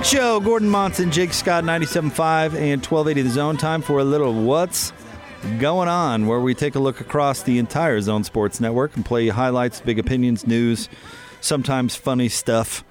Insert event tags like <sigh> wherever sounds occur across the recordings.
Big Show, Gordon Monson, Jake Scott, 97.5 and 1280 The Zone. Time for a little What's Going On, where we take a look across the entire Zone Sports Network and play highlights, big opinions, news, sometimes funny stuff.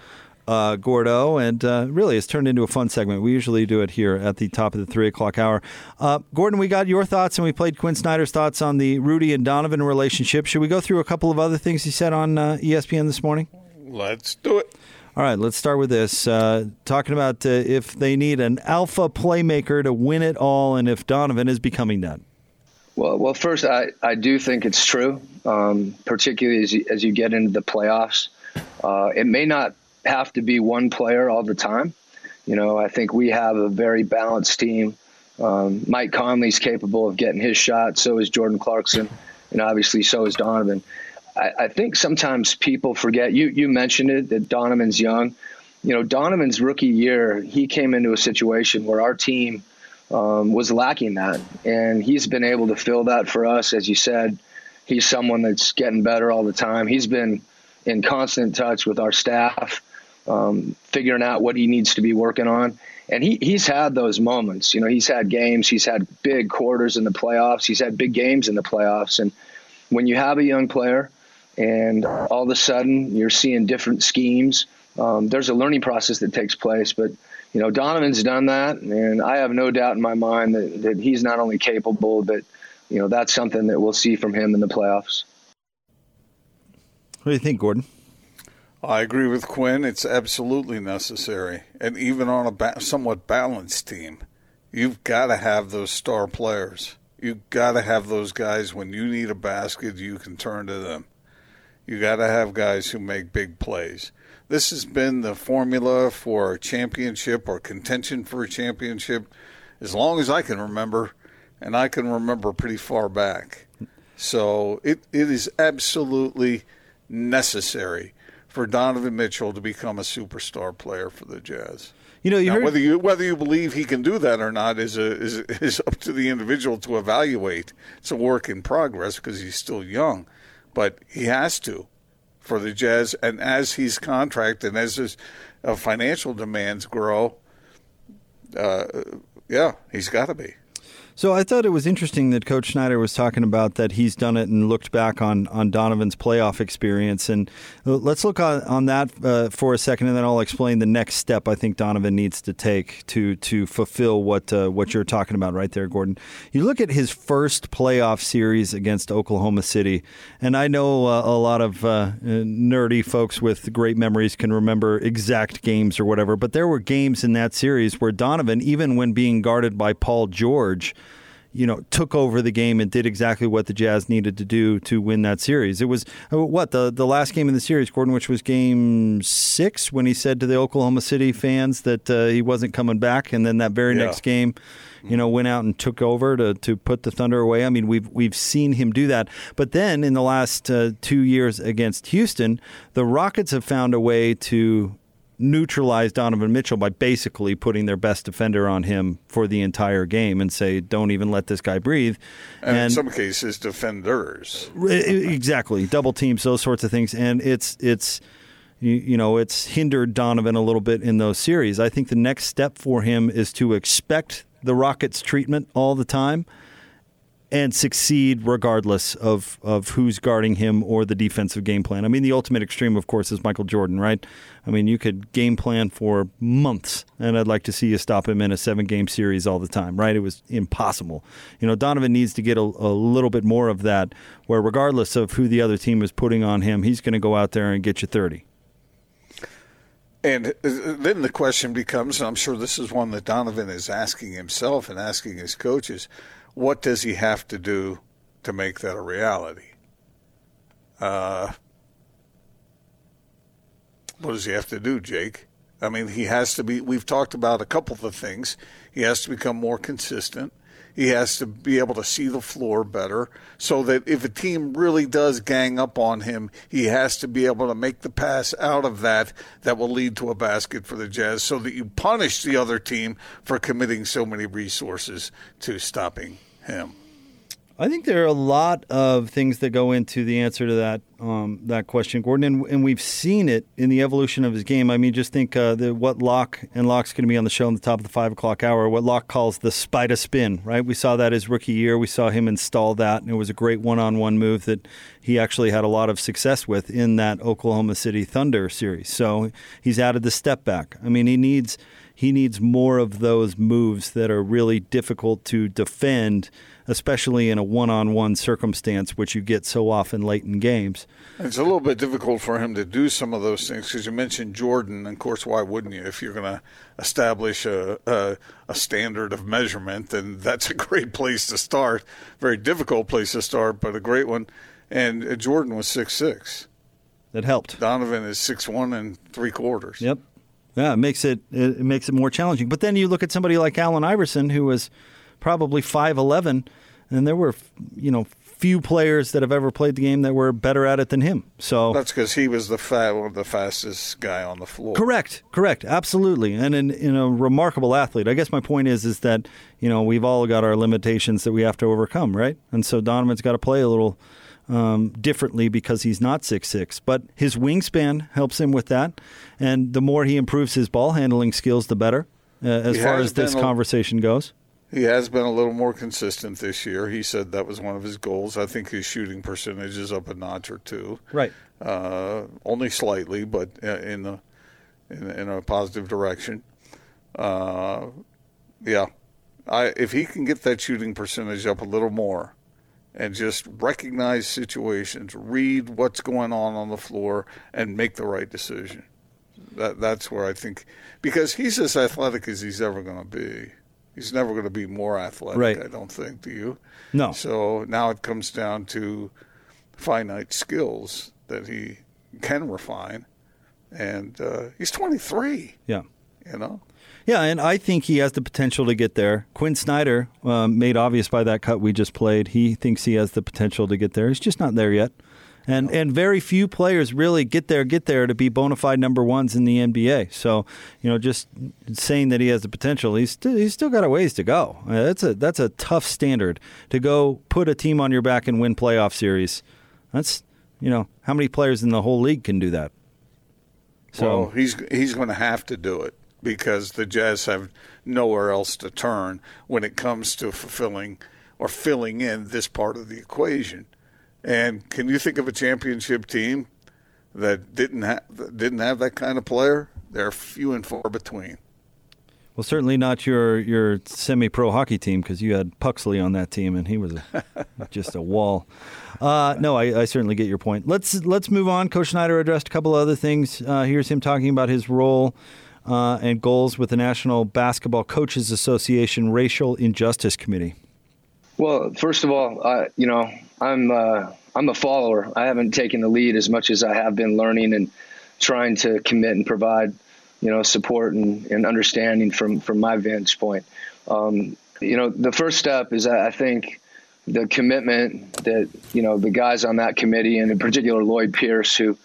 Uh, Gordo, and uh, really it's turned into a fun segment. We usually do it here at the top of the three o'clock hour. Uh, Gordon, we got your thoughts, and we played Quin Snyder's thoughts on the Rudy and Donovan relationship. Should we go through a couple of other things he said on uh, ESPN this morning? Let's do it. All right, let's start with this. Uh, talking about uh, if they need an alpha playmaker to win it all, and if Donovan is becoming that. Well, well, first, I, I do think it's true, um, particularly as you, as you get into the playoffs. Uh, it may not have to be one player all the time. You know, I think we have a very balanced team. Um, Mike Conley's capable of getting his shot. So is Jordan Clarkson, and obviously so is Donovan. I, I think sometimes people forget. You you mentioned it that Donovan's young. You know, Donovan's rookie year, he came into a situation where our team um, was lacking that, and he's been able to fill that for us. As you said, he's someone that's getting better all the time. He's been in constant touch with our staff, um, figuring out what he needs to be working on. And he, he's had those moments. You know, he's had games, he's had big quarters in the playoffs, he's had big games in the playoffs. And when you have a young player and all of a sudden you're seeing different schemes, um, there's a learning process that takes place. But, you know, Donovan's done that. And I have no doubt in my mind that, that he's not only capable, but, you know, that's something that we'll see from him in the playoffs. What do you think, Gordon? I agree with Quin. It's absolutely necessary. And even on a ba- somewhat balanced team, you've got to have those star players. You've got to have those guys when you need a basket, you can turn to them. You got to have guys who make big plays. This has been the formula for a championship or contention for a championship as long as I can remember, and I can remember pretty far back. So it, it is absolutely necessary for Donovan Mitchell to become a superstar player for the Jazz. You know, you Now, heard whether you whether you believe he can do that or not is a, is is up to the individual to evaluate. It's a work in progress because he's still young, but he has to for the Jazz. And as his contract and as his uh, financial demands grow, uh, yeah, he's got to be. So I thought it was interesting that Coach Snyder was talking about that he's done it and looked back on, on Donovan's playoff experience. And uh, let's look on, on that uh, for a second, and then I'll explain the next step I think Donovan needs to take to to fulfill what uh, what you're talking about right there, Gordon. You look at his first playoff series against Oklahoma City, and I know uh, a lot of uh, nerdy folks with great memories can remember exact games or whatever, but there were games in that series where Donovan, even when being guarded by Paul George, you know, took over the game and did exactly what the Jazz needed to do to win that series. It was uh, what the the last game in the series, Gordon, which was Game Six, when he said to the Oklahoma City fans that uh, he wasn't coming back, and then that very Yeah. next game, you know, went out and took over to to put the Thunder away. I mean, we've we've seen him do that, but then in the last uh, two years against Houston, the Rockets have found a way to neutralize Donovan Mitchell by basically putting their best defender on him for the entire game and say, "Don't even let this guy breathe." And, in some cases, defenders. Exactly double teams, those sorts of things, and it's it's you, you know it's hindered Donovan a little bit in those series. I think the next step for him is to expect the Rockets' treatment all the time and succeed regardless of, of who's guarding him or the defensive game plan. I mean, the ultimate extreme, of course, is Michael Jordan, right? I mean, you could game plan for months, and I'd like to see you stop him in a seven game series all the time, right? It was impossible. You know, Donovan needs to get a, a little bit more of that, where regardless of who the other team is putting on him, he's going to go out there and get you 30. And uh, then the question becomes, and I'm sure this is one that Donovan is asking himself and asking his coaches, what does he have to do to make that a reality? Uh, What does he have to do, Jake? I mean, he has to be. We've talked about a couple of things. He has to become more consistent. He has to be able to see the floor better so that if a team really does gang up on him, he has to be able to make the pass out of that that will lead to a basket for the Jazz so that you punish the other team for committing so many resources to stopping him. I think there are a lot of things that go into the answer to that um, that question, Gordon, and, and, we've seen it in the evolution of his game. I mean, just think uh, the, what Locke and Locke's going to be on the show in the top of the five o'clock hour. What Locke calls the spider spin, right? We saw that his rookie year. We saw him install that, and it was a great one-on-one move that he actually had a lot of success with in that Oklahoma City Thunder series. So he's added the step back. I mean, he needs he needs more of those moves that are really difficult to defend especially in a one-on-one circumstance, which you get so often late in games. It's a little bit difficult for him to do some of those things because you mentioned Jordan, and of course, why wouldn't you? If you're going to establish a, a, a standard of measurement, then that's a <laughs> great place to start. Very difficult place to start, but a great one. And uh, Jordan was six six. That helped. Donovan is six one and three quarters. Yep. Yeah, it makes it it makes it more challenging. But then you look at somebody like Allen Iverson, who was probably five eleven and there were you know few players that have ever played the game that were better at it than him. So that's because he was the fa- the fastest guy on the floor. Correct, correct, absolutely, and in, in a remarkable athlete. I guess my point is is that you know we've all got our limitations that we have to overcome, right? And so Donovan's got to play a little. Um, differently because he's not six six, but his wingspan helps him with that, and the more he improves his ball handling skills, the better. Uh, as he far as this a, conversation goes, he has been a little more consistent this year. He said that was one of his goals. I think his shooting percentage is up a notch or two. Right. Uh, only slightly, but uh, in the in, in a positive direction. Uh, yeah, I if he can get that shooting percentage up a little more, and just recognize situations, read what's going on on the floor, and make the right decision. That that's where I think because he's as athletic as he's ever going to be he's never going to be more athletic. Right. I don't think. Do you? No. So now it comes down to finite skills that he can refine, and uh, he's 23. Yeah. You know. Yeah, and I think he has the potential to get there. Quin Snyder, um, made obvious by that cut we just played, he thinks he has the potential to get there. He's just not there yet. And and very few players really get there get there to be bona fide number ones in the NBA. So you know, just saying that he has the potential, he's st- he's still got a ways to go. Uh, that's a that's a tough standard to go put a team on your back and win playoff series. That's you know how many players in the whole league can do that. So well, he's he's going to have to do it because the Jazz have nowhere else to turn when it comes to fulfilling or filling in this part of the equation. And can you think of a championship team that didn't have didn't have that kind of player? They're few and far between. Well, certainly not your your semi-pro hockey team because you had Puxley on that team, and he was a, <laughs> just a wall. Uh, no, I, I, certainly get your point. Let's let's move on. Coach Snyder addressed a couple of other things. Uh, here's him talking about his role uh, and goals with the National Basketball Coaches Association Racial Injustice Committee. Well, first of all, I, you know, I'm uh, I'm a follower. I haven't taken the lead as much as I have been learning and trying to commit and provide, you know, support and, and understanding from from my vantage point. Um, you know, the first step is I think the commitment that you know the guys on that committee and in particular Lloyd Pierce who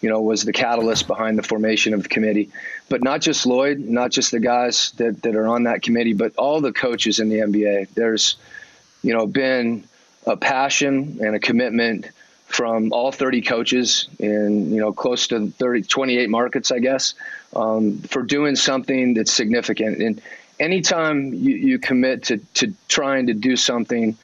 you know was the catalyst behind the formation of the committee but not just Lloyd not just the guys that, that are on that committee but all the coaches in the NBA there's you know been a passion and a commitment from all 30 coaches in you know close to 30 28 markets i guess um, for doing something that's significant. And anytime you, you commit to, to trying to do something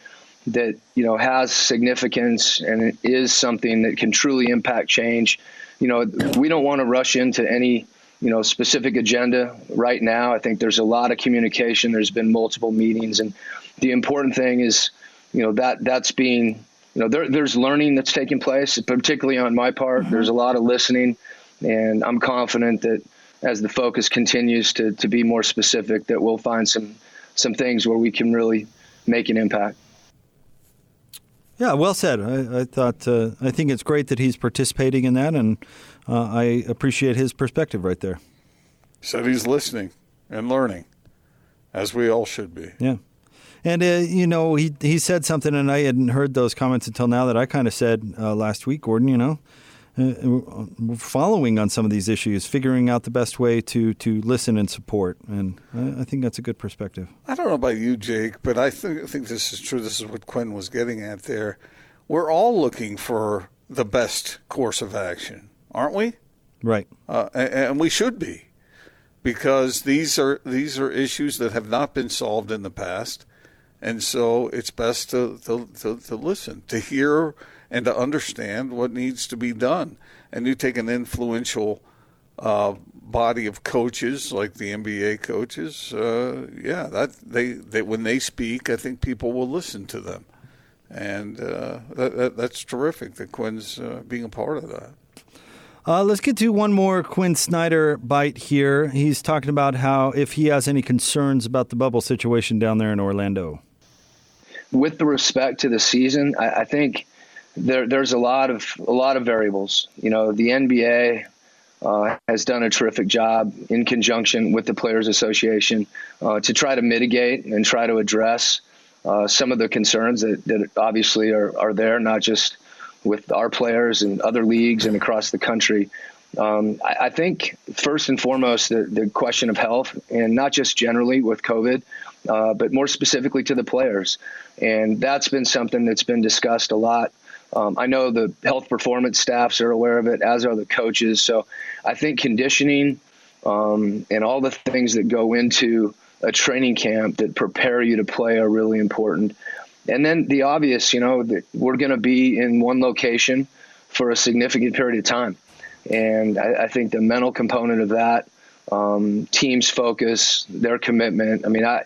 that you know has significance and is something that can truly impact change you know we don't want to rush into any you know specific agenda right now. I think there's a lot of communication. There's been multiple meetings. And the important thing is you know that that's being you know there, there's learning that's taking place particularly on my part mm-hmm. there's a lot of listening and i'm confident that as the focus continues to, to be more specific that we'll find some some things where we can really make an impact Yeah, well said. I, I thought uh, I think it's great that he's participating in that, and uh, I appreciate his perspective right there. Said he's listening and learning, as we all should be. Yeah. And uh, you know, he he said something, and I hadn't heard those comments until now. That I kind of said uh, last week, Gordon. You know, uh, following on some of these issues, figuring out the best way to to listen and support, and I, I think that's a good perspective. I don't know about you, Jake, but I think I think this is true. This is what Quin was getting at there. We're all looking for the best course of action, aren't we? Right. Uh, and, and we should be, because these are these are issues that have not been solved in the past and so it's best to, to, to, to, listen, to hear, and to understand what needs to be done. And you take an influential uh, body of coaches like the NBA coaches, uh, yeah, that they, they when they speak, I think people will listen to them, and uh, that, that, that's terrific that Quin's uh, being a part of that. Uh, let's get to one more Quin Snyder bite here. He's talking about how if he has any concerns about the bubble situation down there in Orlando with the respect to the season, I, I think there, there's a lot of a lot of variables. You know, the NBA uh, has done a terrific job in conjunction with the Players Association uh, to try to mitigate and try to address uh, some of the concerns that, that obviously are, are there, not just with our players and other leagues and across the country. Um, I, I, think first and foremost, the, the, question of health, and not just generally with COVID, uh, but more specifically to the players. And that's been something that's been discussed a lot. Um, I know the health performance staffs are aware of it, as are the coaches. So I think conditioning um, and all the things that go into a training camp that prepare you to play are really important. And then the obvious, you know, that we're going to be in one location for a significant period of time. And I, I think the mental component of that, um, teams focus, their commitment. I mean, I,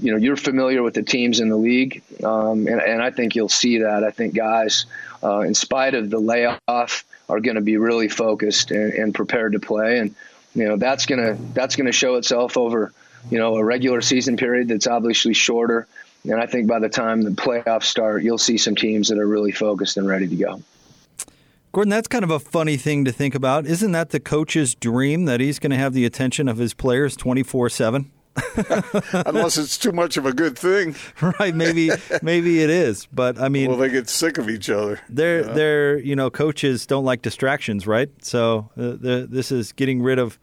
you know, you're familiar with the teams in the league, um, and, and, I think you'll see that. I think guys, uh, in spite of the layoff, are going to be really focused and, and, prepared to play, and you know that's gonna that's gonna show itself over you know a regular season period that's obviously shorter. And I think by the time the playoffs start, you'll see some teams that are really focused and ready to go. Gordon, that's kind of a funny thing to think about. Isn't that the coach's dream that he's going to have the attention of his players 24 7? <laughs> Unless it's too much of a good thing, <laughs> right? Maybe, maybe it is. But I mean, well, they get sick of each other. They're, they're, you know, coaches don't like distractions, right? So uh, this is getting rid of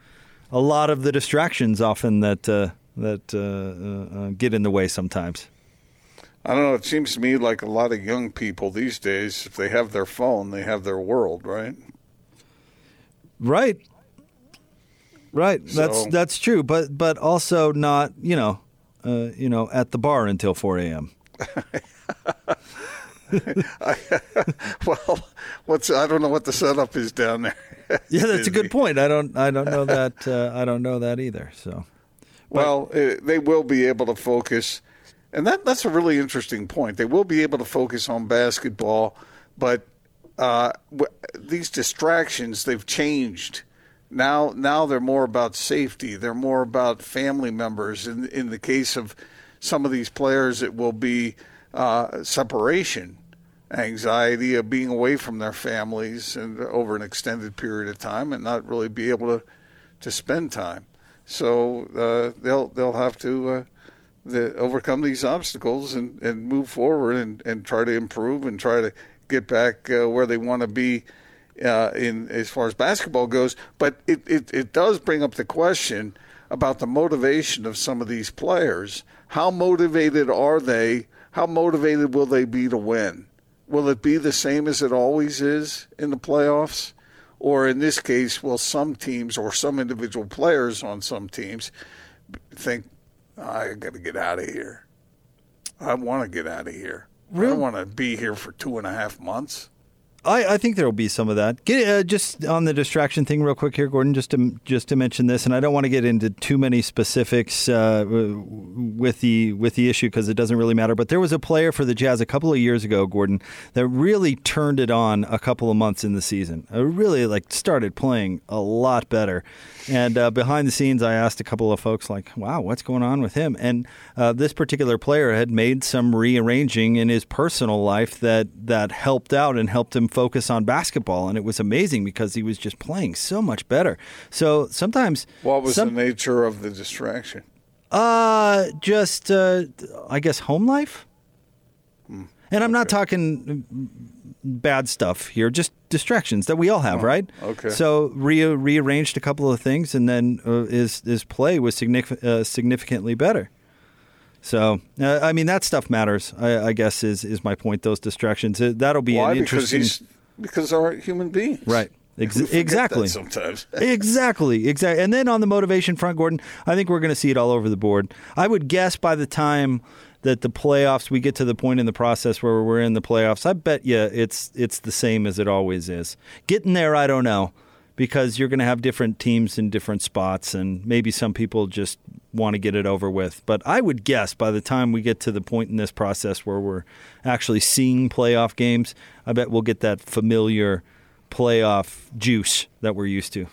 a lot of the distractions often that uh, that uh, uh, get in the way sometimes. I don't know. It seems to me like a lot of young people these days, if they have their phone, they have their world, right? Right. Right. So, that's that's true, but but also not you know, uh, you know, at the bar until four a.m. <laughs> well, what's I don't know what the setup is down there. <laughs> yeah, that's a good point. I don't I don't know that uh, I don't know that either. So, but, well, uh, they will be able to focus, and that that's a really interesting point. They will be able to focus on basketball, but uh, these distractions they've changed now, now they're more about safety. They're more about family members. In in the case of some of these players, it will be uh, separation, anxiety of being away from their families and over an extended period of time, and not really be able to to spend time. So uh, they'll they'll have to uh, the, overcome these obstacles and, and move forward and, and try to improve and try to get back uh, where they want to be uh, in as far as basketball goes. But it, it, it does bring up the question about the motivation of some of these players. How motivated are they? How motivated will they be to win? Will it be the same as it always is in the playoffs? Or in this case, will some teams or some individual players on some teams think, I got to get out of here? I want to get out of here. Really? I don't want to be here for two and a half months. I, I think there will be some of that. Get, uh, just on the distraction thing, real quick here, Gordon. Just to just to mention this, and I don't want to get into too many specifics uh, with the with the issue because it doesn't really matter. But there was a player for the Jazz a couple of years ago, Gordon, that really turned it on a couple of months in the season. I really like started playing a lot better. And uh, behind the scenes, I asked a couple of folks, like, "Wow, what's going on with him?" And uh, this particular player had made some rearranging in his personal life that that helped out and helped him focus on basketball, and it was amazing because he was just playing so much better. So sometimes, what was some, the nature of the distraction? Uh, just uh, I guess home life. Hmm. And I'm okay. not talking bad stuff here, just distractions that we all have, oh, right? Okay. So re- rearranged a couple of things, and then uh, his his play was significant, uh, significantly better. So, uh, I mean, that stuff matters. I, I, guess is is my point. Those distractions uh, that'll be Why? an interesting. Because he's because they're human beings, right? <laughs> Ex- exactly. sometimes. <laughs> exactly. Exactly. And then on the motivation front, Gordon, I think we're going to see it all over the board. I would guess by the time that the playoffs, we get to the point in the process where we're in the playoffs. I bet you it's it's the same as it always is. Getting there, I don't know because you're going to have different teams in different spots, and maybe some people just want to get it over with. But I would guess by the time we get to the point in this process where we're actually seeing playoff games, I bet we'll get that familiar playoff juice that we're used to.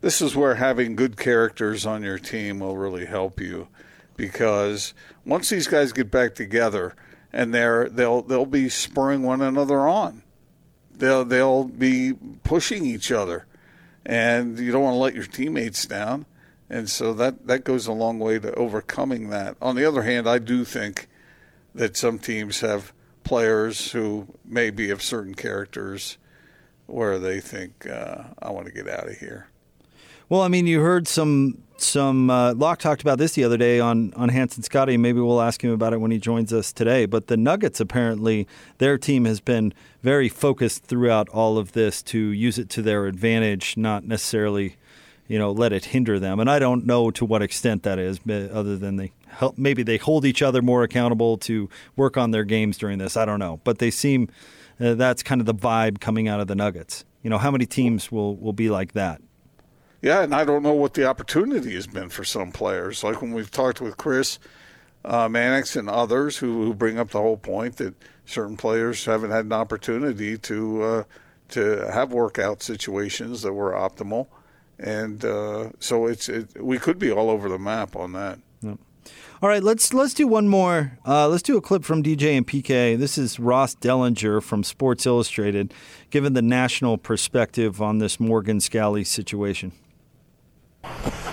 This is where having good characters on your team will really help you because once these guys get back together and they're they'll they'll be spurring one another on. They'll they'll be pushing each other and you don't want to let your teammates down. And so that, that goes a long way to overcoming that. On the other hand, I do think that some teams have players who may be of certain characters where they think, uh, I want to get out of here. Well, I mean, you heard some some uh, Locke talked about this the other day on on Hans and Scotty. Maybe we'll ask him about it when he joins us today. But the Nuggets apparently their team has been very focused throughout all of this to use it to their advantage, not necessarily, you know, let it hinder them. And I don't know to what extent that is, other than they help, maybe they hold each other more accountable to work on their games during this. I don't know, but they seem uh, that's kind of the vibe coming out of the Nuggets. You know, how many teams will will be like that? Yeah, and I don't know what the opportunity has been for some players. Like when we've talked with Chris uh, Mannix and others who, who bring up the whole point that certain players haven't had an opportunity to uh, to have workout situations that were optimal, and uh, so it's it, we could be all over the map on that. All right, let's let's do one more. Uh, let's do a clip from DJ and PK. This is Ross Dellenger from Sports Illustrated, giving the national perspective on this Morgan Scalley situation.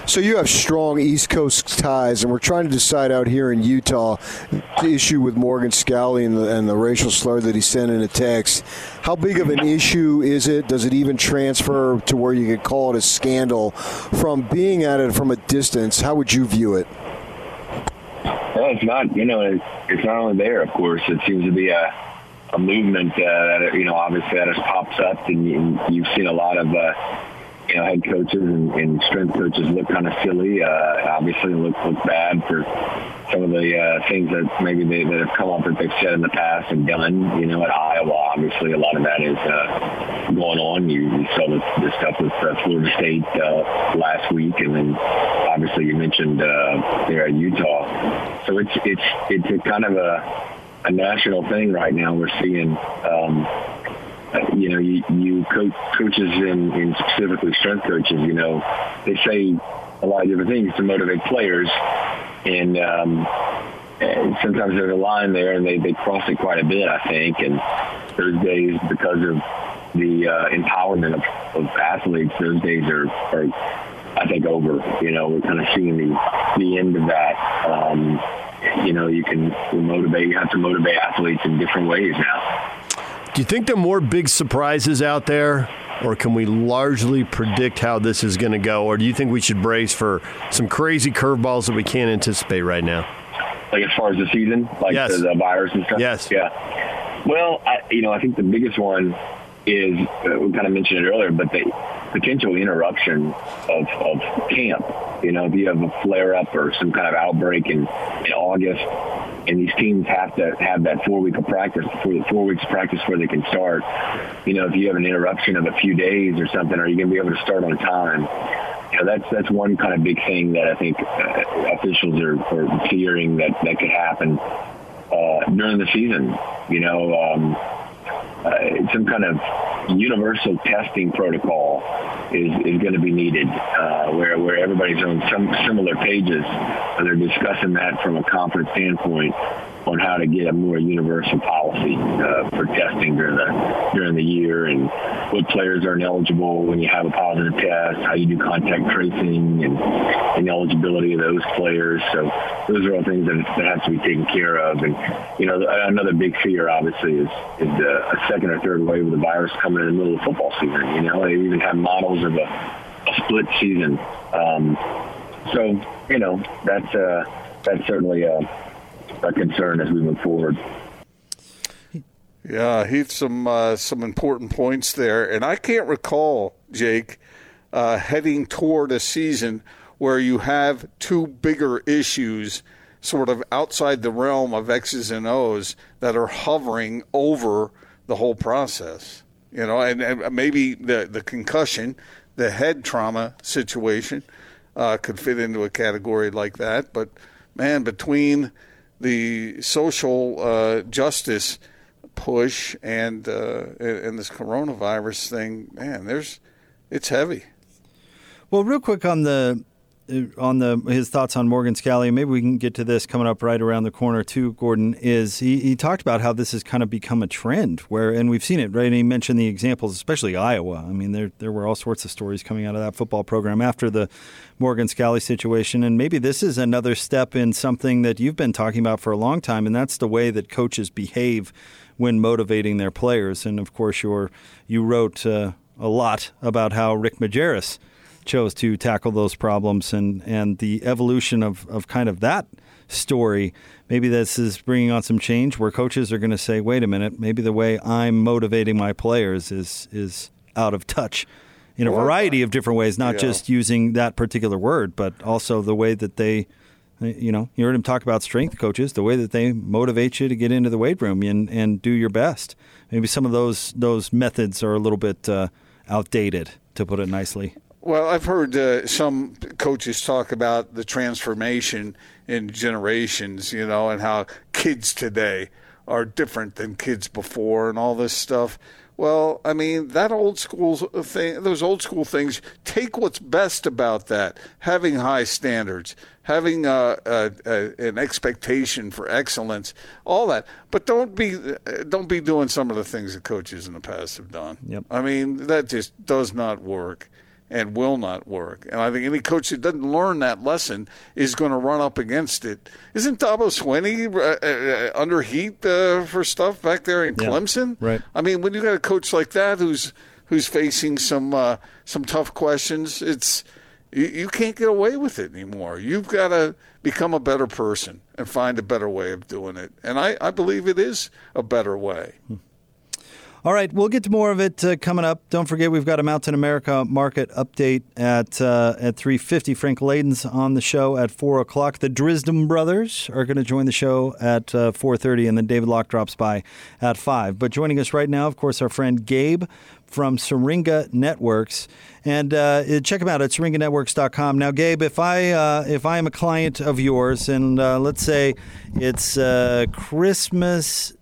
So you have strong East Coast ties, and we're trying to decide out here in Utah the issue with Morgan Scalley and the, and the racial slur that he sent in a text. How big of an issue is it? Does it even transfer to where you could call it a scandal? From being at it from a distance, how would you view it? Well, it's not. You know, it's, not only there. Of course, it seems to be a a movement uh, that you know obviously that has pops up, and you, you've seen a lot of. Uh, you know, head coaches and, and strength coaches look kind of silly. Uh, obviously, look look bad for some of the uh, things that maybe they, that have come up that they've said in the past and done. You know, at Iowa, obviously, a lot of that is uh, going on. You, you saw the, the stuff with uh, Florida State uh, last week, and then obviously you mentioned uh, there at Utah. So it's it's it's a kind of a a national thing right now. We're seeing. Um, you know, you, you coach, coaches and, and specifically strength coaches, you know, they say a lot of different things to motivate players. And, um, and sometimes there's a line there and they, they cross it quite a bit, I think. And those days, because of the uh, empowerment of, of athletes, those days are, are, I think, over. You know, we're kind of seeing the, the end of that. Um, you know, you can motivate, you have to motivate athletes in different ways now. Do you think there are more big surprises out there, or can we largely predict how this is going to go? Or do you think we should brace for some crazy curveballs that we can't anticipate right now? Like as far as the season, like yes. the, the virus and stuff. Yes. Yeah. Well, I, you know, I think the biggest one is uh, we kind of mentioned it earlier, but the potential interruption of, of camp. You know, if you have a flare up or some kind of outbreak in, in August, and these teams have to have that four week of practice, four, four weeks of practice before they can start. You know, if you have an interruption of a few days or something, are you going to be able to start on time? You know, that's that's one kind of big thing that I think uh, officials are, are fearing that that could happen uh, during the season. You know, um, uh, some kind of universal testing protocol is, is going to be needed, uh, where where everybody's on some similar pages, and they're discussing that from a conference standpoint on how to get a more universal policy uh, for testing during the during the year, and what players are ineligible when you have a positive test, how you do contact tracing, and, and eligibility of those players. So those are all things that, that have to be taken care of. And you know, another big fear obviously is is the, a second or third wave of the virus coming in the middle of football season. You know, they even have models of a, a split season. Um, so you know, that's uh, that's certainly a a concern as we move forward. Yeah, he's some uh, some important points there, and I can't recall Jake uh, heading toward a season where you have two bigger issues sort of outside the realm of X's and O's that are hovering over the whole process. You know, and, and maybe the the concussion, the head trauma situation, uh, could fit into a category like that. But man, between the social uh, justice push and uh, and this coronavirus thing, man, there's it's heavy. Well, real quick on the on the his thoughts on Morgan Scalley. Maybe we can get to this coming up right around the corner too. Gordon is he, he talked about how this has kind of become a trend where, and we've seen it right. And he mentioned the examples, especially Iowa. I mean, there there were all sorts of stories coming out of that football program after the Morgan Scalley situation, and maybe this is another step in something that you've been talking about for a long time, and that's the way that coaches behave when motivating their players. And of course, you you wrote uh, a lot about how Rick Majerus chose to tackle those problems and, and the evolution of, of kind of that story. Maybe this is bringing on some change where coaches are going to say, wait a minute, maybe the way I'm motivating my players is, is out of touch in a variety of different ways, not yeah. just using that particular word, but also the way that they, you know, you heard him talk about strength coaches, the way that they motivate you to get into the weight room and, and do your best. Maybe some of those those methods are a little bit uh, outdated, to put it nicely. Well, I've heard uh, some coaches talk about the transformation in generations, you know, and how kids today are different than kids before and all this stuff. Well, I mean, that old school thing, those old school things, take what's best about that, having high standards, having a, a, a, an expectation for excellence, all that. But don't be uh, don't be doing some of the things that coaches in the past have done. Yep. I mean, that just does not work and will not work. And I think any coach that doesn't learn that lesson is going to run up against it. Isn't Dabo Swinney uh, uh, under heat uh, for stuff back there in yeah, Clemson? Right. I mean, when you got a coach like that who's who's facing some uh, some tough questions, it's you, you can't get away with it anymore. You've got to become a better person and find a better way of doing it. And I, I believe it is a better way. Hmm. All right, we'll get to more of it uh, coming up. Don't forget, we've got a Mountain America market update at uh, at three fifty. Frank Layden's on the show at four o'clock. The Drisdom brothers are going to join the show at uh, four thirty, and then David Locke drops by at five. But joining us right now, of course, our friend Gabe from Syringa Networks, and uh, check them out at syringanetworks.com. Now, Gabe, if I uh, if I am a client of yours, and uh, let's say it's Christmas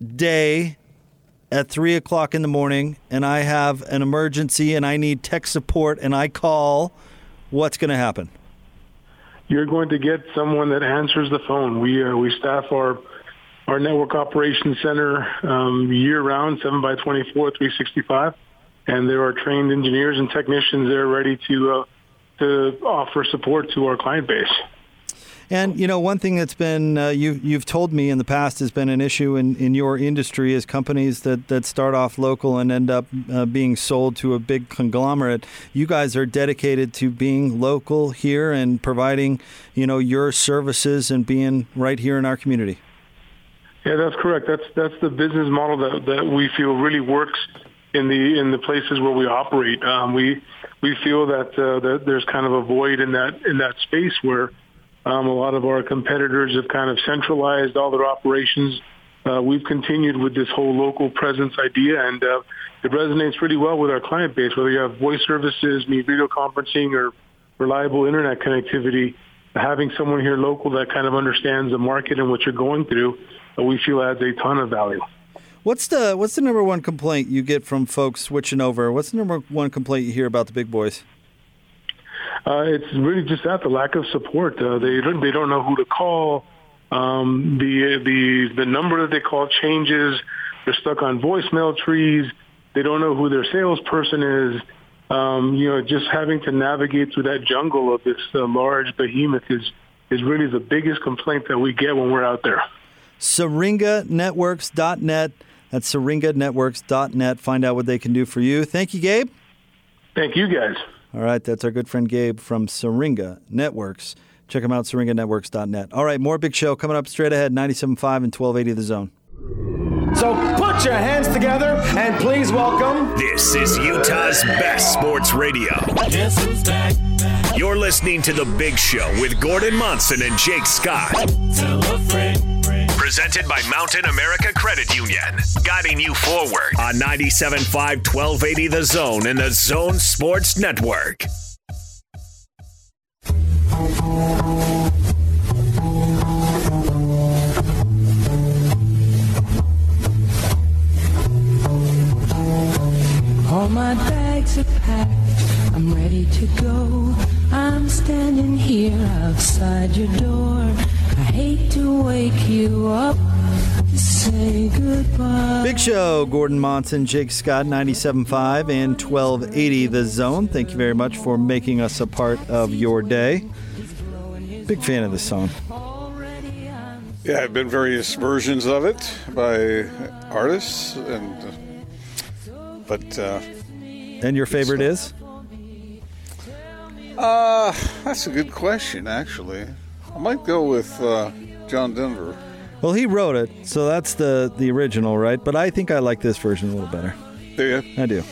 Day at three o'clock in the morning and I have an emergency and I need tech support and I call, what's going to happen? You're going to get someone that answers the phone. We uh, we staff our our network operations center um, year round, seven by 24, 365, and there are trained engineers and technicians there ready to uh, to offer support to our client base. And you know, one thing that's been uh, you you've told me in the past has been an issue in, in your industry is companies that, that start off local and end up uh, being sold to a big conglomerate. You guys are dedicated to being local here and providing you know your services and being right here in our community. Yeah, that's correct. That's that's the business model that, that we feel really works in the in the places where we operate. Um, we we feel that uh, that there's kind of a void in that in that space where Um, a lot of our competitors have kind of centralized all their operations. Uh, we've continued with this whole local presence idea, and uh, it resonates pretty well with our client base. Whether you have voice services, need video conferencing, or reliable internet connectivity, having someone here local that kind of understands the market and what you're going through, uh, we feel adds a ton of value. What's the what's the number one complaint you get from folks switching over? What's the number one complaint you hear about the big boys? Uh, it's really just that the lack of support. Uh, they don't, they don't know who to call. Um, the the the number that they call changes. They're stuck on voicemail trees. They don't know who their salesperson is. Um, you know, just having to navigate through that jungle of this uh, large behemoth is is really the biggest complaint that we get when we're out there. SyringaNetworks.net. That's SyringaNetworks.net. Find out what they can do for you. Thank you, Gabe. Thank you, guys. All right, that's our good friend Gabe from Syringa Networks. Check them out, SyringaNetworks.net. All right, more big show coming up straight ahead, 97.5 and 1280 The Zone. So put your hands together and please welcome. This is Utah's best sports radio. You're listening to The Big Show with Gordon Monson and Jake Scott. Presented by Mountain America Credit Union. Guiding you forward on 97.5 1280 The Zone and the Zone Sports Network. All my bags are packed, I'm ready to go. I'm standing here outside your door. I hate to wake you up say goodbye. Big show, Gordon Monson, Jake Scott, 97.5 and 1280 The Zone. Thank you very much for making us a part of your day. Big fan of this song. Yeah, I've been various versions of it by artists, and but uh, And your favorite is? uh, that's a good question. Actually, I might go with uh, John Denver. Well, he wrote it, so that's the, the original, right? But I think I like this version a little better. Do you? I do.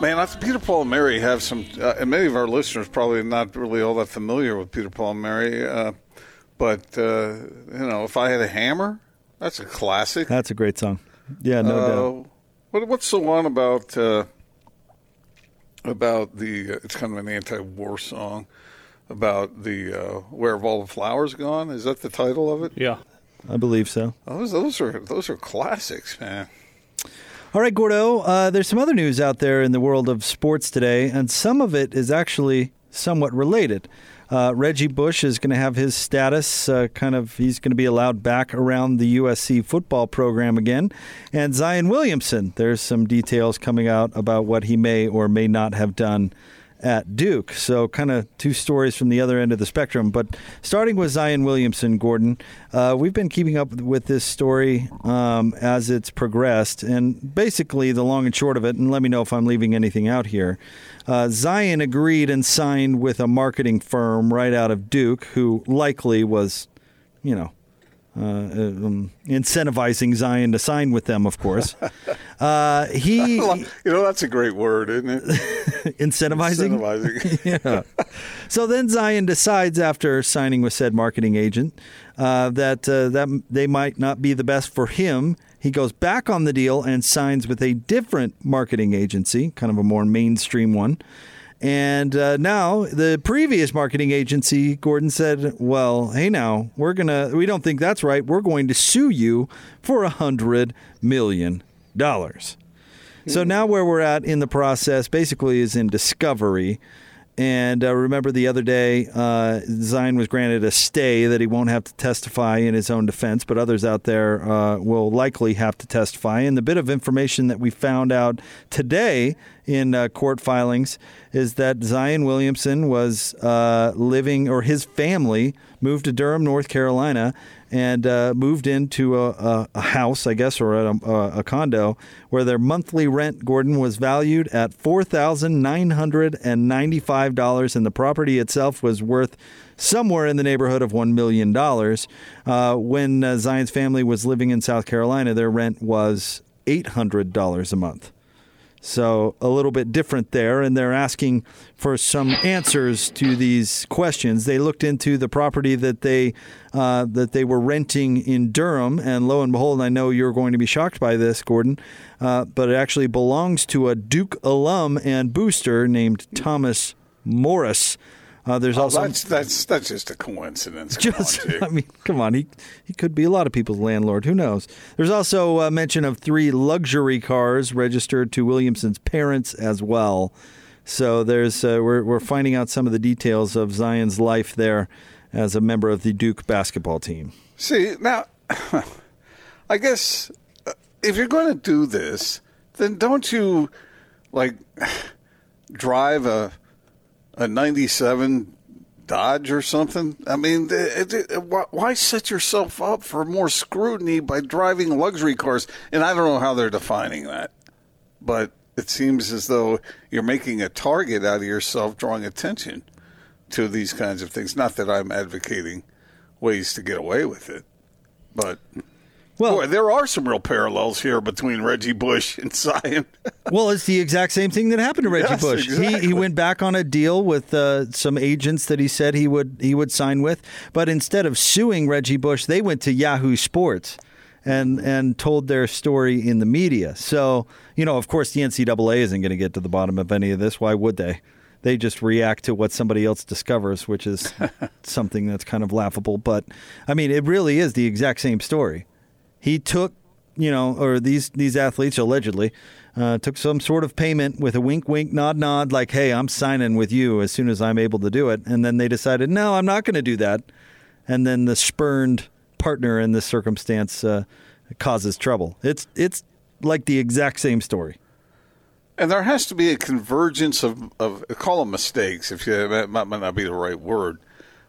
Man, I, Peter Paul and Mary have some, uh, and many of our listeners probably not really all that familiar with Peter Paul and Mary. Uh, but uh, you know, if I had a hammer, that's a classic. That's a great song. Yeah, no Uh, doubt. What, what's the one about uh, about the? Uh, it's kind of an anti-war song about the uh, where have all the flowers gone? Is that the title of it? Yeah. I believe so. Those those are those are classics, man. All right, Gordo, uh, there's some other news out there in the world of sports today, and some of it is actually somewhat related. Uh, Reggie Bush is going to have his status uh, kind of, he's going to be allowed back around the USC football program again. And Zion Williamson, there's some details coming out about what he may or may not have done at Duke. So, kind of two stories from the other end of the spectrum. But starting with Zion Williamson, Gordon, uh, we've been keeping up with this story um, as it's progressed. And basically, the long and short of it, and let me know if I'm leaving anything out here. Uh, Zion agreed and signed with a marketing firm right out of Duke, who likely was, you know, uh, um, incentivizing Zion to sign with them, of course. <laughs> Uh, he You know, that's a great word, isn't it? <laughs> incentivizing. Incentivizing. <laughs> yeah. So then Zion decides after signing with said marketing agent uh, that uh, that they might not be the best for him. He goes back on the deal and signs with a different marketing agency, kind of a more mainstream one. And uh, now the previous marketing agency, Gordon said, "Well, hey, now we're gonna. We don't think that's right. We're going to sue you for a hundred million dollars." So now where we're at in the process basically is in discovery. And uh, remember the other day, uh, Zion was granted a stay that he won't have to testify in his own defense, but others out there uh, will likely have to testify. And the bit of information that we found out today in uh, court filings is that Zion Williamson was uh, living, or his family moved to Durham, North Carolina, and uh, moved into a, a, house, I guess, or a, a, condo where their monthly rent, Gordon, was valued at four thousand nine hundred and the property itself was worth somewhere in the neighborhood of one million dollars. Uh, when uh, Zion's family was living in South Carolina, their rent was eight hundred dollars a month. So a little bit different there, and they're asking for some answers to these questions. They looked into the property that they uh, that they were renting in Durham, and lo and behold, I know you're going to be shocked by this, Gordon, uh, but it actually belongs to a Duke alum and booster named Thomas Morris. Uh, there's Oh, also that's that's that's just a coincidence. Come just, on, <laughs> I mean, come on. He he could be a lot of people's landlord. Who knows? There's also a mention of three luxury cars registered to Williamson's parents as well. So there's uh, we're we're finding out some of the details of Zion's life there as a member of the Duke basketball team. See now, <laughs> I guess uh, if you're going to do this, then don't you like <sighs> drive a a '97 Dodge or something? I mean, it, it, why, why set yourself up for more scrutiny by driving luxury cars? And I don't know how they're defining that, but it seems as though you're making a target out of yourself, drawing attention to these kinds of things. Not that I'm advocating ways to get away with it, but Well- boy, there are some real parallels here between Reggie Bush and <laughs> Zion. Well, it's the exact same thing that happened to Reggie Yes, Bush. He, he went back on a deal with uh, some agents that he said he would he would sign with, but instead of suing Reggie Bush, they went to Yahoo Sports and and told their story in the media. So you know, of course, the NCAA isn't going to get to the bottom of any of this. Why would they? They just react to what somebody else discovers, which is <laughs> something that's kind of laughable. But I mean, it really is the exact same story he took you know or these these athletes allegedly uh, took some sort of payment with a wink wink nod nod like hey i'm signing with you as soon as i'm able to do it. And then they decided no i'm not going to do that. And then the spurned partner in this circumstance uh, causes trouble. It's it's like the exact same story. And there has to be a convergence of, of call them mistakes, if you that might not be the right word,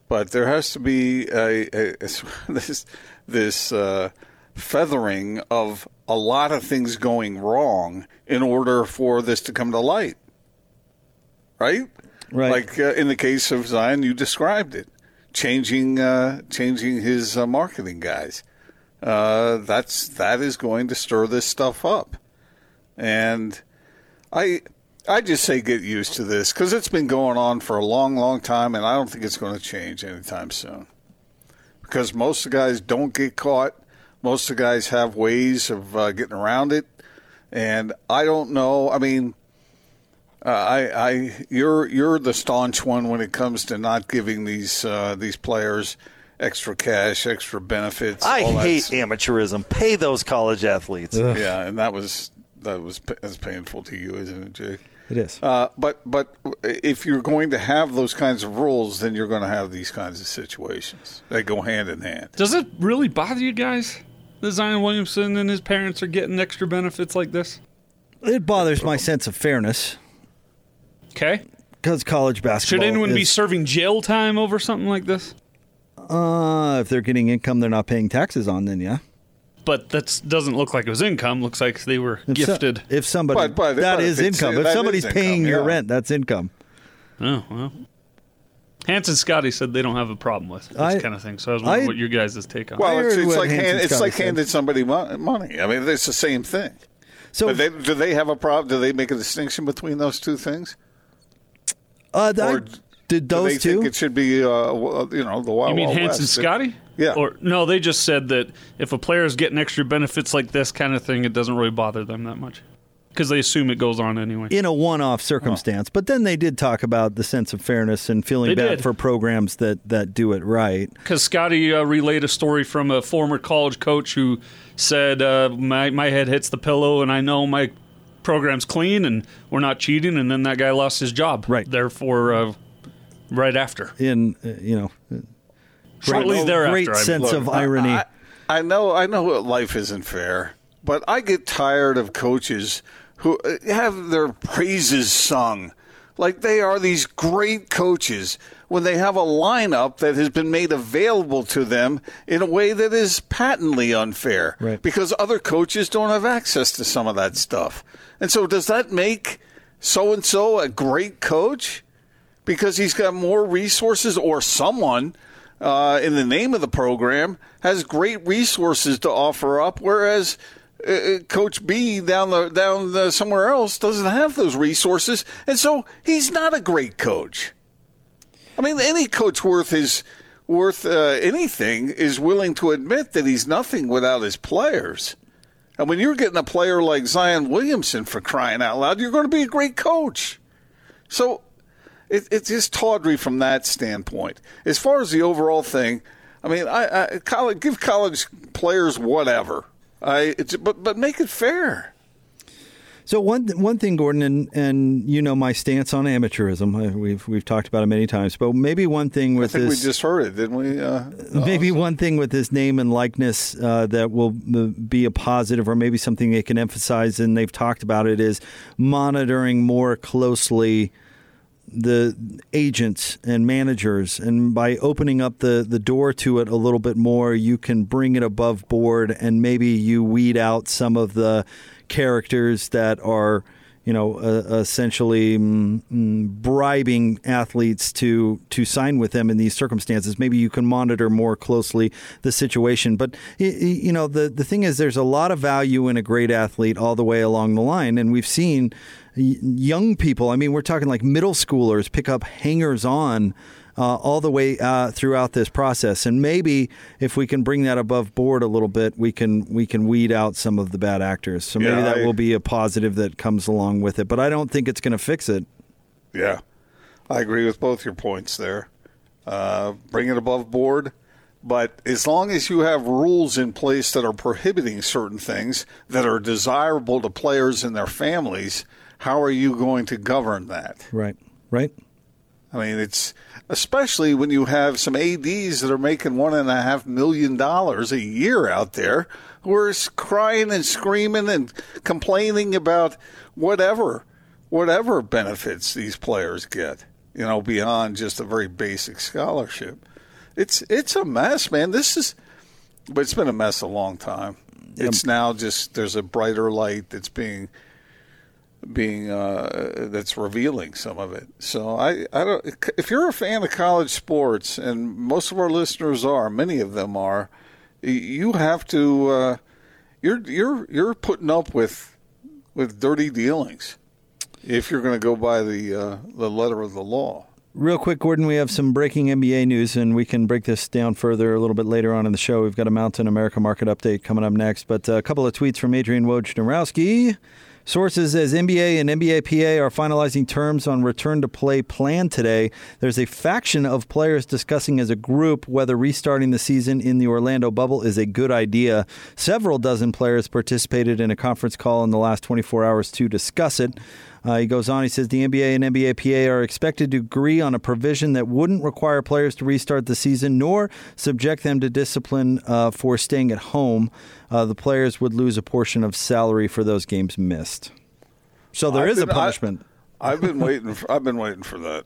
but there has to be a, a, a <laughs> this this uh, feathering of a lot of things going wrong in order for this to come to light, right? Right. Like uh, in the case of Zion, you described it, changing uh, changing his uh, marketing guys. Uh, that's that is going to stir this stuff up, and I I just say get used to this because it's been going on for a long, long time, and I don't think it's going to change anytime soon. Because most of the guys don't get caught. Most of the guys have ways of uh, getting around it, and I don't know. I mean, uh, I, I, you're you're the staunch one when it comes to not giving these uh, these players extra cash, extra benefits. I all hate s- amateurism. Pay those college athletes. Yeah, and that was that was pa- that's painful to you, isn't it, Jake? it is Uh, but but if you're going to have those kinds of rules, then you're going to have these kinds of situations. They go hand in hand. Does it really bother you guys that Zion Williamson and his parents are getting extra benefits like this? it bothers my sense of fairness Okay. because college basketball Should anyone be serving jail time over something like this? uh, if they're getting income they're not paying taxes on then yeah But that doesn't look like it was income. Looks like they were If so- gifted. if somebody But- but- that but is if income. If that is somebody's income, paying your rent, that's income. Oh well. Hans and Scotty said they don't have a problem with this I- kind of thing. So I was wondering I- what your guys' take on. Well, it's, it's like hand, it's like said. handing somebody money. I mean, it's the same thing. So But they, do they have a problem? Do they make a distinction between those two things? uh, I- Or did Do they those two? think it should be, uh, you know, the Wild You mean Wild Hans and Scotty? Yeah. Or no, they just said that if a player is getting extra benefits like this kind of thing, it doesn't really bother them that much because they assume it goes on anyway. in a one-off circumstance, but then they did talk about the sense of fairness and feeling They bad did. for programs that, that do it right. Because Scotty uh, relayed a story from a former college coach who said, uh, my, my head hits the pillow and I know my program's clean and we're not cheating. And then that guy lost his job. Right. Therefore, uh, right after. In uh, you know, uh, Shortly great, thereafter. great sense believe. of irony. I, I know, I know life isn't fair, but I get tired of coaches who uh, have their praises sung like they are these great coaches when they have a lineup that has been made available to them in a way that is patently unfair Right. because other coaches don't have access to some of that stuff. And so does that make so and so a great coach? because he's got more resources or someone uh, in the name of the program has great resources to offer up whereas uh, Coach B down the down the, somewhere else doesn't have those resources, and so he's not a great coach. I mean, any coach worth his worth uh, anything is willing to admit that he's nothing without his players. And when you're getting a player like Zion Williamson for crying out loud, you're going to be a great coach. So it, it's just tawdry from that standpoint. As far as the overall thing, I mean, I, I college, give college players whatever. I, but but make it fair. So one one thing, Gordon, and, and you know my stance on amateurism. We've we've talked about it many times, but maybe one thing with I think this, we just heard it, didn't we? Uh, maybe one thing with this name and likeness uh, that will be a positive, or maybe something they can emphasize, and they've talked about it, is monitoring more closely the agents and managers and by opening up the, the door to it a little bit more you can bring it above board and maybe you weed out some of the characters that are you know uh, essentially mm, mm, bribing athletes to to sign with them in these circumstances. Maybe you can monitor more closely the situation. But you know the the thing is there's a lot of value in a great athlete all the way along the line. And we've seen young people. I mean, we're talking like middle schoolers pick up hangers on. Uh, all the way uh, throughout this process, and maybe if we can bring that above board a little bit, we can we can weed out some of the bad actors. So maybe Yeah, that I- will be a positive that comes along with it. But I don't think it's going to fix it. Yeah, I agree with both your points there. Uh, bring it above board, but as long as you have rules in place that are prohibiting certain things that are desirable to players and their families, how are you going to govern that? Right. Right. I mean, it's especially when you have some ads that are making one and a half million dollars a year out there who are crying and screaming and complaining about whatever, whatever benefits these players get. You know, beyond just a very basic scholarship. It's it's a mess, man. This is, but it's been a mess a long time. It's now just there's a brighter light that's being being uh, that's revealing some of it. So I, I don't. If you're a fan of college sports, and most of our listeners are, many of them are, you have to. Uh, you're you're you're putting up with with dirty dealings if you're going to go by the uh, the letter of the law. Real quick, Gordon, we have some breaking NBA news, and we can break this down further a little bit later on in the show. We've got a Mountain America market update coming up next, but a couple of tweets from Adrian Wojnarowski. Sources as NBA and NBAPA are finalizing terms on return to play plan today. There's a faction of players discussing as a group whether restarting the season in the Orlando bubble is a good idea. Several dozen players participated in a conference call in the last 24 hours to discuss it. Uh, he goes on, he says the NBA and NBAPA are expected to agree on a provision that wouldn't require players to restart the season nor subject them to discipline uh, for staying at home. Uh, the players would lose a portion of salary for those games missed. So there I've is a been- I- punishment. I've been waiting. For, I've been waiting for that.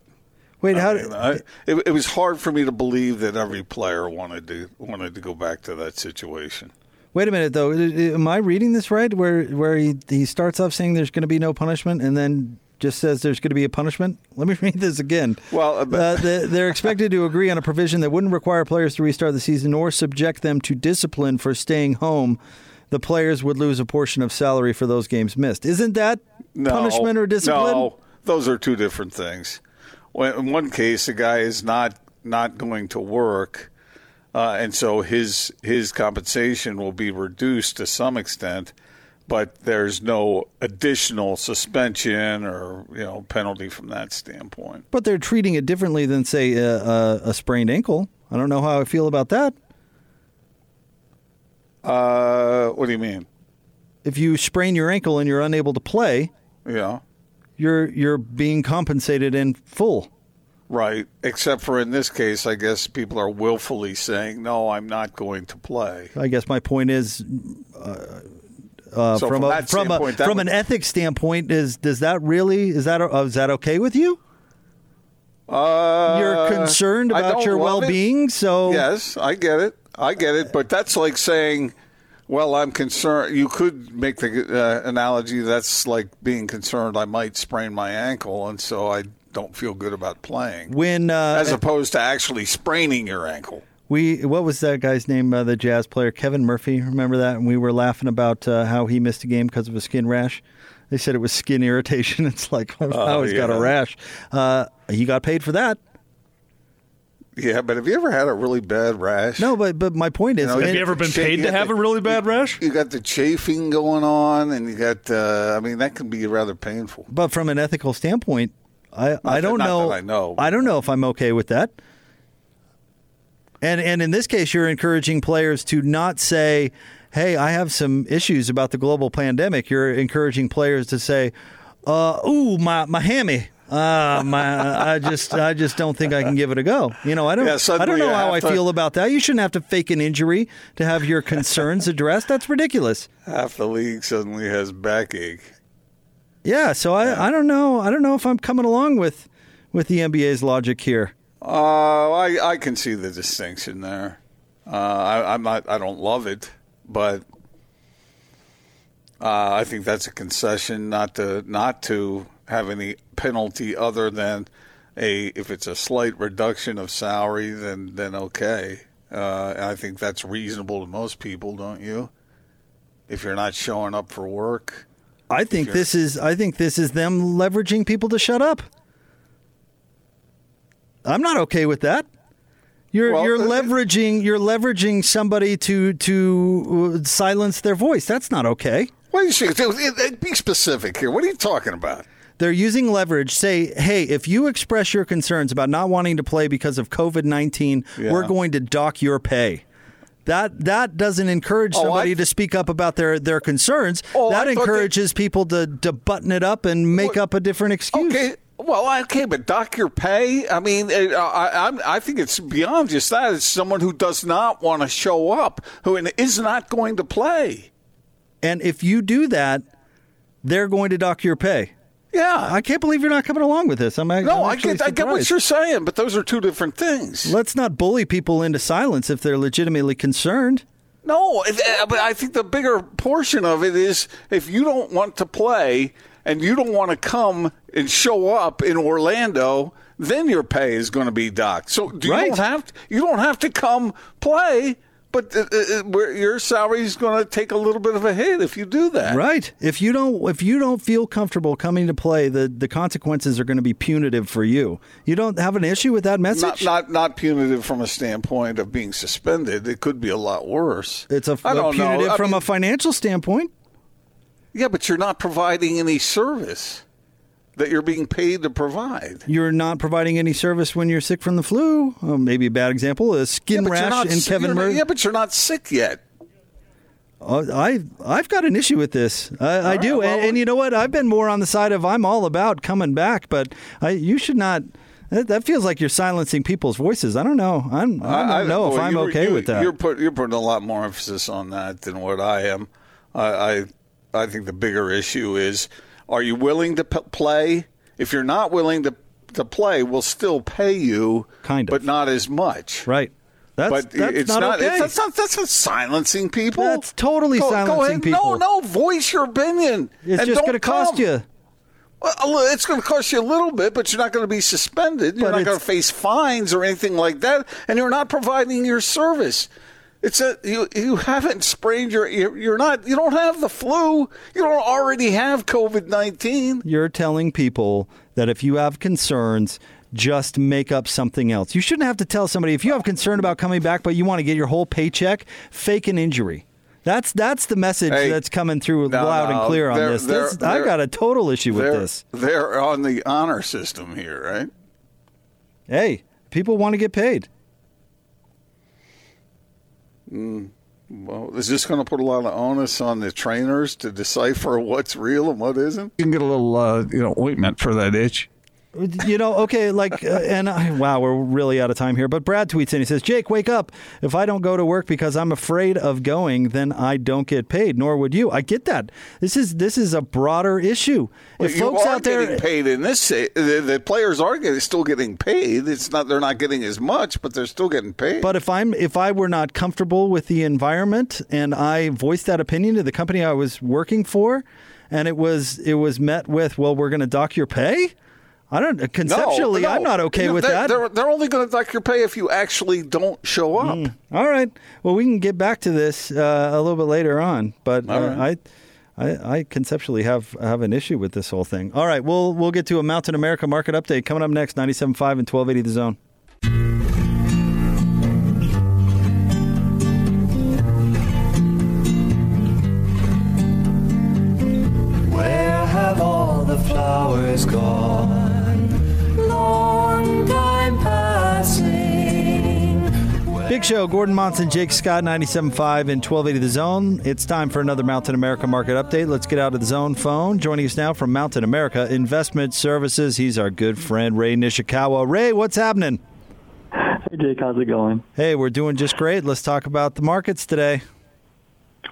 Wait, I how mean, did- I, it, it was hard for me to believe that every player wanted to wanted to go back to that situation. Wait a minute, though. Am I reading this right? Where where he, he starts off saying there's going to be no punishment, and then just says there's going to be a punishment? Let me <laughs> read this again. Well, uh, the, they're expected to agree on a provision that wouldn't require players to restart the season or subject them to discipline for staying home. The players would lose a portion of salary for those games missed. Isn't that No, punishment or discipline? No, those are two different things. In one case, a guy is not not going to work, uh, and so his his compensation will be reduced to some extent, but there's no additional suspension or you know penalty from that standpoint. But they're treating it differently than, say, a, a, a sprained ankle. I don't know how I feel about that. Uh, what do you mean? If you sprain your ankle and you're unable to play, Yeah. you're you're being compensated in full. Right. Except for in this case, I guess people are willfully saying, "No, I'm not going to play." I guess my point is, uh, uh, So from, from a from a from would- an ethics standpoint, is does that really is that uh, is that okay with you? Uh, You're concerned about your well-being, so yes, I get it. I get it. But that's like saying, "Well, I'm concerned." You could make the uh, analogy that's like being concerned I might sprain my ankle, and so I don't feel good about playing, when uh, as opposed to actually spraining your ankle. We what was that guy's name? Uh, the jazz player Kevin Murphy. Remember that? And we were laughing about uh, how he missed a game because of a skin rash. They said it was skin irritation. <laughs> It's like oh, Oh, he's got a rash. Uh, he got paid for that. Yeah, but have you ever had a really bad rash? No, but but my point is, know, Have you ever been Shit, paid you to have the- a really bad rash? You got the chafing going on, and you got. Uh, I mean, that can be rather painful. but from an ethical standpoint, I, I don't not know. I know. I don't know if I'm okay with that. And and in this case, you're encouraging players to not say, "Hey, I have some issues about the global pandemic." You're encouraging players to say, uh, "Ooh, my my hammy." Uh, my, I just, I just don't think I can give it a go. You know, I don't, Yeah, I don't know how I to- feel about that. You shouldn't have to fake an injury to have your concerns addressed. That's ridiculous. Half the league suddenly has backache. Yeah, so I, I don't know. I don't know if I'm coming along with with the NBA's logic here. Uh, I I can see the distinction there. Uh, I, I'm not. I don't love it, but uh, I think that's a concession not to not to have any penalty other than a if it's a slight reduction of salary, then then okay. Uh, I think that's reasonable to most people, don't you? If you're not showing up for work, I think you're- this is I think this is them leveraging people to shut up. I'm not okay with that. You're Well, you're uh, leveraging you're leveraging somebody to to uh, silence their voice. That's not okay. what you think? Be specific here. What are you talking about? They're using leverage. Say, hey, if you express your concerns about not wanting to play because of COVID nineteen, Yeah. we're going to dock your pay. That that doesn't encourage Oh, I- somebody to speak up about their, their concerns. Oh, that I encourages people to, to button it up and make What- up a different excuse. Okay. Well, okay, but dock your pay. I mean, uh, I, I'm, I think it's beyond just that. It's someone who does not want to show up, who is not going to play. And if you do that, they're going to dock your pay. Yeah. I can't believe you're not coming along with this. I'm, ac- no, I'm I get, I get what you're saying, but those are two different things. Let's not bully people into silence if they're legitimately concerned. No, if- uh, but I think the bigger portion of it is if you don't want to play and you don't want to come and show up in Orlando, then your pay is going to be docked. So do you don't have to, you don't have to come play, but uh, uh, your salary is going to take a little bit of a hit if you do that. Right. If you don't if you don't feel comfortable coming to play, the, the consequences are going to be punitive for you. You don't have an issue with that message? not not punitive from a standpoint of being suspended. It could be a lot worse. it's a, I a punitive from mean- a financial standpoint. Yeah, but you're not providing any service that you're being paid to provide. You're not providing any service when you're sick from the flu. Oh, maybe a bad example, a skin Yeah, rash and in sick- Kevin Murray. Yeah, but you're not sick yet. Uh, I I've got an issue with this. I, I do, well- and, and you know what? I've been more on the side of I'm all about coming back, but I, you should not. That, that feels like you're silencing people's voices. I don't know. I'm, I don't know if I'm okay you- with that. You're, put, you're putting a lot more emphasis on that than what I am. I I, I think the bigger issue is: Are you willing to p- play? If you're not willing to to play, we'll still pay you, Kind of. but not as much. right. That's, but that's it's not, okay. It's, that's not. That's not silencing people. That's totally go, go silencing ahead. people. No, no. Voice your opinion. it's just going to cost you. Well, it's going to cost you a little bit, but you're not going to be suspended. You're But not going to face fines or anything like that, and you're not providing your service. It's a you. You haven't sprained your. You're, not. You don't have the flu. You don't already have COVID nineteen. You're telling people that if you have concerns, just make up something else. You shouldn't have to tell somebody if you have concern about coming back, but you want to get your whole paycheck, fake an injury. That's that's the message Hey, that's coming through no, loud and clear on this. this I've got a total issue with this. they're on the honor system here, right? Hey, people want to get paid. Well, is this going to put a lot of onus on the trainers to decipher what's real and what isn't? You can get a little, uh, you know, ointment for that itch. You know, okay, like, uh, and I, wow, we're really out of time here. But Brad tweets in. He says, "Jake, wake up! If I don't go to work because I'm afraid of going, then I don't get paid. Nor would you. I get that. This is this is a broader issue. If you folks out there, getting paid in this, the, the players are getting, still getting paid. It's not they're not getting as much, but they're still getting paid. But if I'm if I were not comfortable with the environment and I voiced that opinion to the company I was working for, and it was it was met with, well, we're going to dock your pay. I don't conceptually. No, I'm not okay no, with they're, that. They're, they're only going to dock your pay if you actually don't show up. Mm. All right. Well, we can get back to this uh, a little bit later on, but All uh, I, I, I conceptually have have an issue with this whole thing. All right. We'll we'll get to a Mountain America market update coming up next. 97.5 and 1280 the zone. Where have all the flowers gone? Big show. Gordon Monson, Jake Scott, 97.5 and 1280 the zone. It's time for another Mountain America market update. Let's get out of the zone phone. Joining us now from Mountain America Investment Services, he's our good friend Ray Nishikawa. Ray, what's happening? Hey Jake, how's it going? Hey, we're doing just great. Let's talk about the markets today.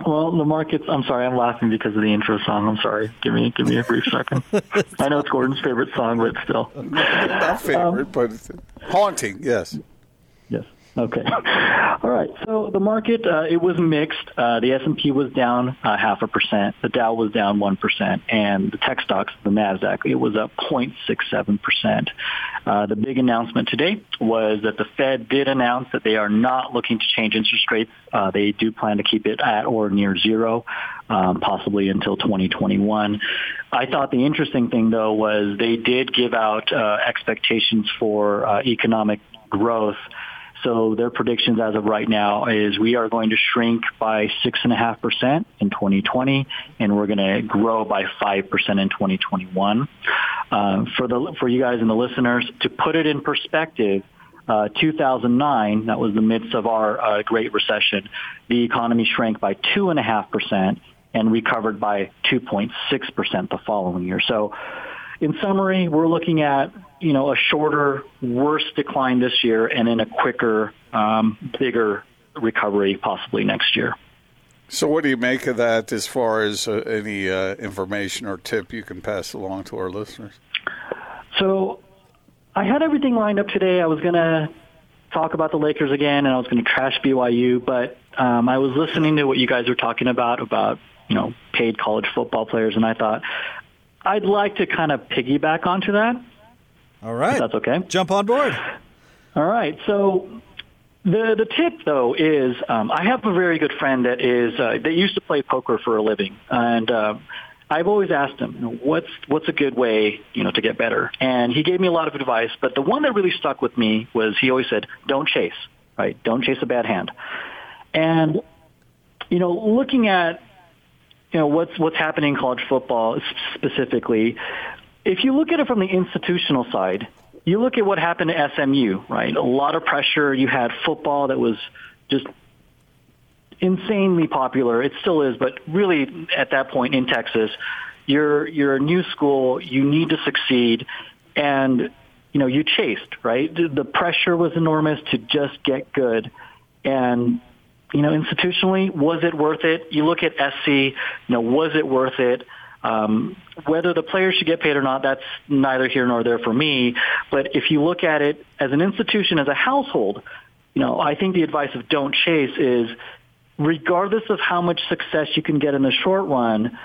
Well, the markets. I'm sorry, I'm laughing because of the intro song. I'm sorry. Give me, give me a brief second. <laughs> I know it's Gordon's favorite song, but still. <laughs> Not favorite, um, but haunting. Yes. Okay. <laughs> All right. So the market, uh, it was mixed. Uh, the S&P was down uh, half a percent. The Dow was down one percent, and the tech stocks, the Nasdaq, it was up 0.67 percent. Uh, the big announcement today was that the Fed did announce that they are not looking to change interest rates. Uh, they do plan to keep it at or near zero, um, possibly until 2021. I thought the interesting thing, though, was they did give out uh, expectations for economic growth. So their predictions as of right now is we are going to shrink by 6.5% in 2020, and we're going to grow by 5% in 2021. Um, for, the, for you guys and the listeners, to put it in perspective, uh, 2009, that was the midst of our uh, Great Recession, the economy shrank by 2.5% and recovered by 2.6% the following year. So in summary, we're looking at you know a shorter, worse decline this year, and then a quicker, um, bigger recovery possibly next year. So, what do you make of that as far as uh, any uh, information or tip you can pass along to our listeners? So, I had everything lined up today. I was going to talk about the Lakers again, and I was going to trash BYU, but um, I was listening to what you guys were talking about about you know paid college football players, and I thought I'd like to kind of piggyback onto that. All right. That's okay. Jump on board. All right. So the the tip though is um, I have a very good friend that is uh, that used to play poker for a living, and uh, I've always asked him, you know, what's what's a good way, you know, to get better? And he gave me a lot of advice, but the one that really stuck with me was he always said, "Don't chase, right? Don't chase a bad hand." And you know, looking at you know what's what's happening in college football specifically, if you look at it from the institutional side, you look at what happened to SMU, right? A lot of pressure. You had football that was just insanely popular. It still is, but really at that point in Texas, you're you're a new school. You need to succeed, and you know you chased right. The pressure was enormous to just get good, and you know institutionally, was it worth it? You look at SC. You know, was it worth it? Um, whether the players should get paid or not, that's neither here nor there for me. But if you look at it as an institution, as a household, you know, I think the advice of don't chase is regardless of how much success you can get in the short run,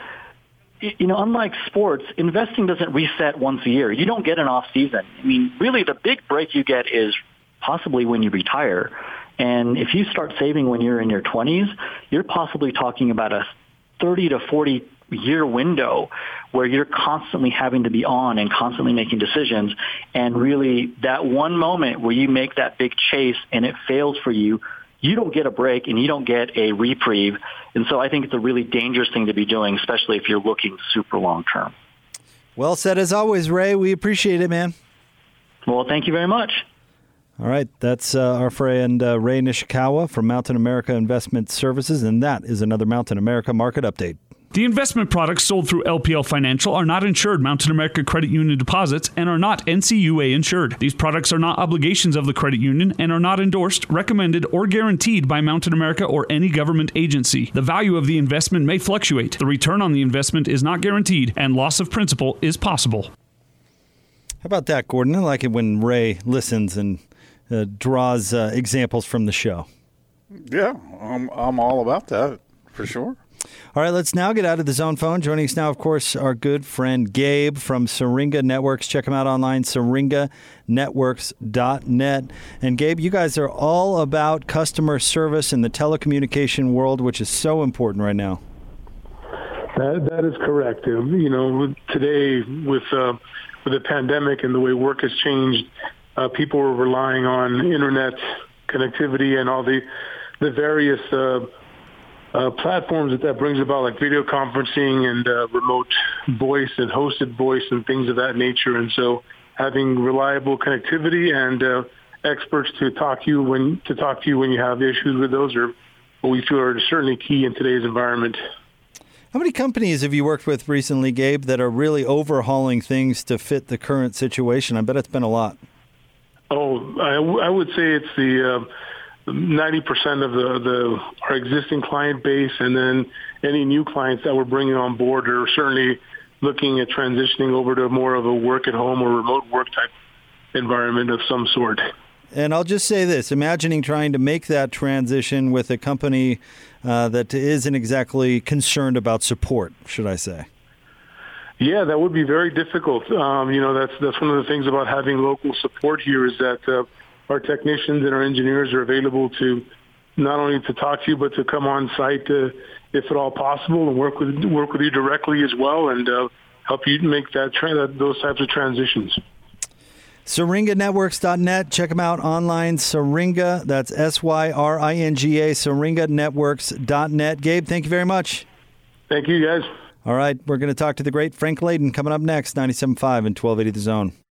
you know, unlike sports, investing doesn't reset once a year. You don't get an off season. I mean, really the big break you get is possibly when you retire. And if you start saving when you're in your 20s, you're possibly talking about a 30 to 40 year window where you're constantly having to be on and constantly making decisions. And really that one moment where you make that big chase and it fails for you, you don't get a break and you don't get a reprieve. And so I think it's a really dangerous thing to be doing, especially if you're looking super long term. Well said as always, Ray. We appreciate it, man. Well, thank you very much. All right, that's uh, our friend uh, Ray Nishikawa from Mountain America Investment Services, and that is another Mountain America market update. The investment products sold through LPL Financial are not insured Mountain America Credit Union deposits and are not NCUA insured. These products are not obligations of the credit union and are not endorsed, recommended, or guaranteed by Mountain America or any government agency. The value of the investment may fluctuate. The return on the investment is not guaranteed, and loss of principal is possible. How about that, Gordon? I like it when Ray listens and uh, draws uh, examples from the show. Yeah, I'm, I'm all about that for sure. All right, let's now get out of the zone phone. Joining us now, of course, our good friend Gabe from Syringa Networks. Check him out online, syringanetworks.net. And Gabe, you guys are all about customer service in the telecommunication world, which is so important right now. That, that is correct. You know, today with uh, with the pandemic and the way work has changed, uh, people are relying on internet connectivity and all the the various uh, uh, platforms that that brings about, like video conferencing and uh, remote voice and hosted voice and things of that nature. And so, having reliable connectivity and uh, experts to talk to you when to talk to you when you have issues with those are what we feel are certainly key in today's environment. How many companies have you worked with recently, Gabe, that are really overhauling things to fit the current situation? I bet it's been a lot. Oh, I, w- I would say it's the uh, ninety percent of the, the our existing client base, and then any new clients that we're bringing on board are certainly looking at transitioning over to more of a work at home or remote work type environment of some sort. And I'll just say this imagining trying to make that transition with a company uh, that isn't exactly concerned about support, should I say? Yeah, that would be very difficult. Um, you know, that's that's one of the things about having local support here is that uh, our technicians and our engineers are available to not only to talk to you, but to come on site uh, if at all possible and work with work with you directly as well and uh, help you make that, tra- those types of transitions. SyringaNetworks.net. Check them out online. Syringa, that's S Y R I N G A, SyringaNetworks.net. Gabe, thank you very much. Thank you, guys. All right, we're going to talk to the great Frank Layden coming up next, 97.5 and 1280 The Zone.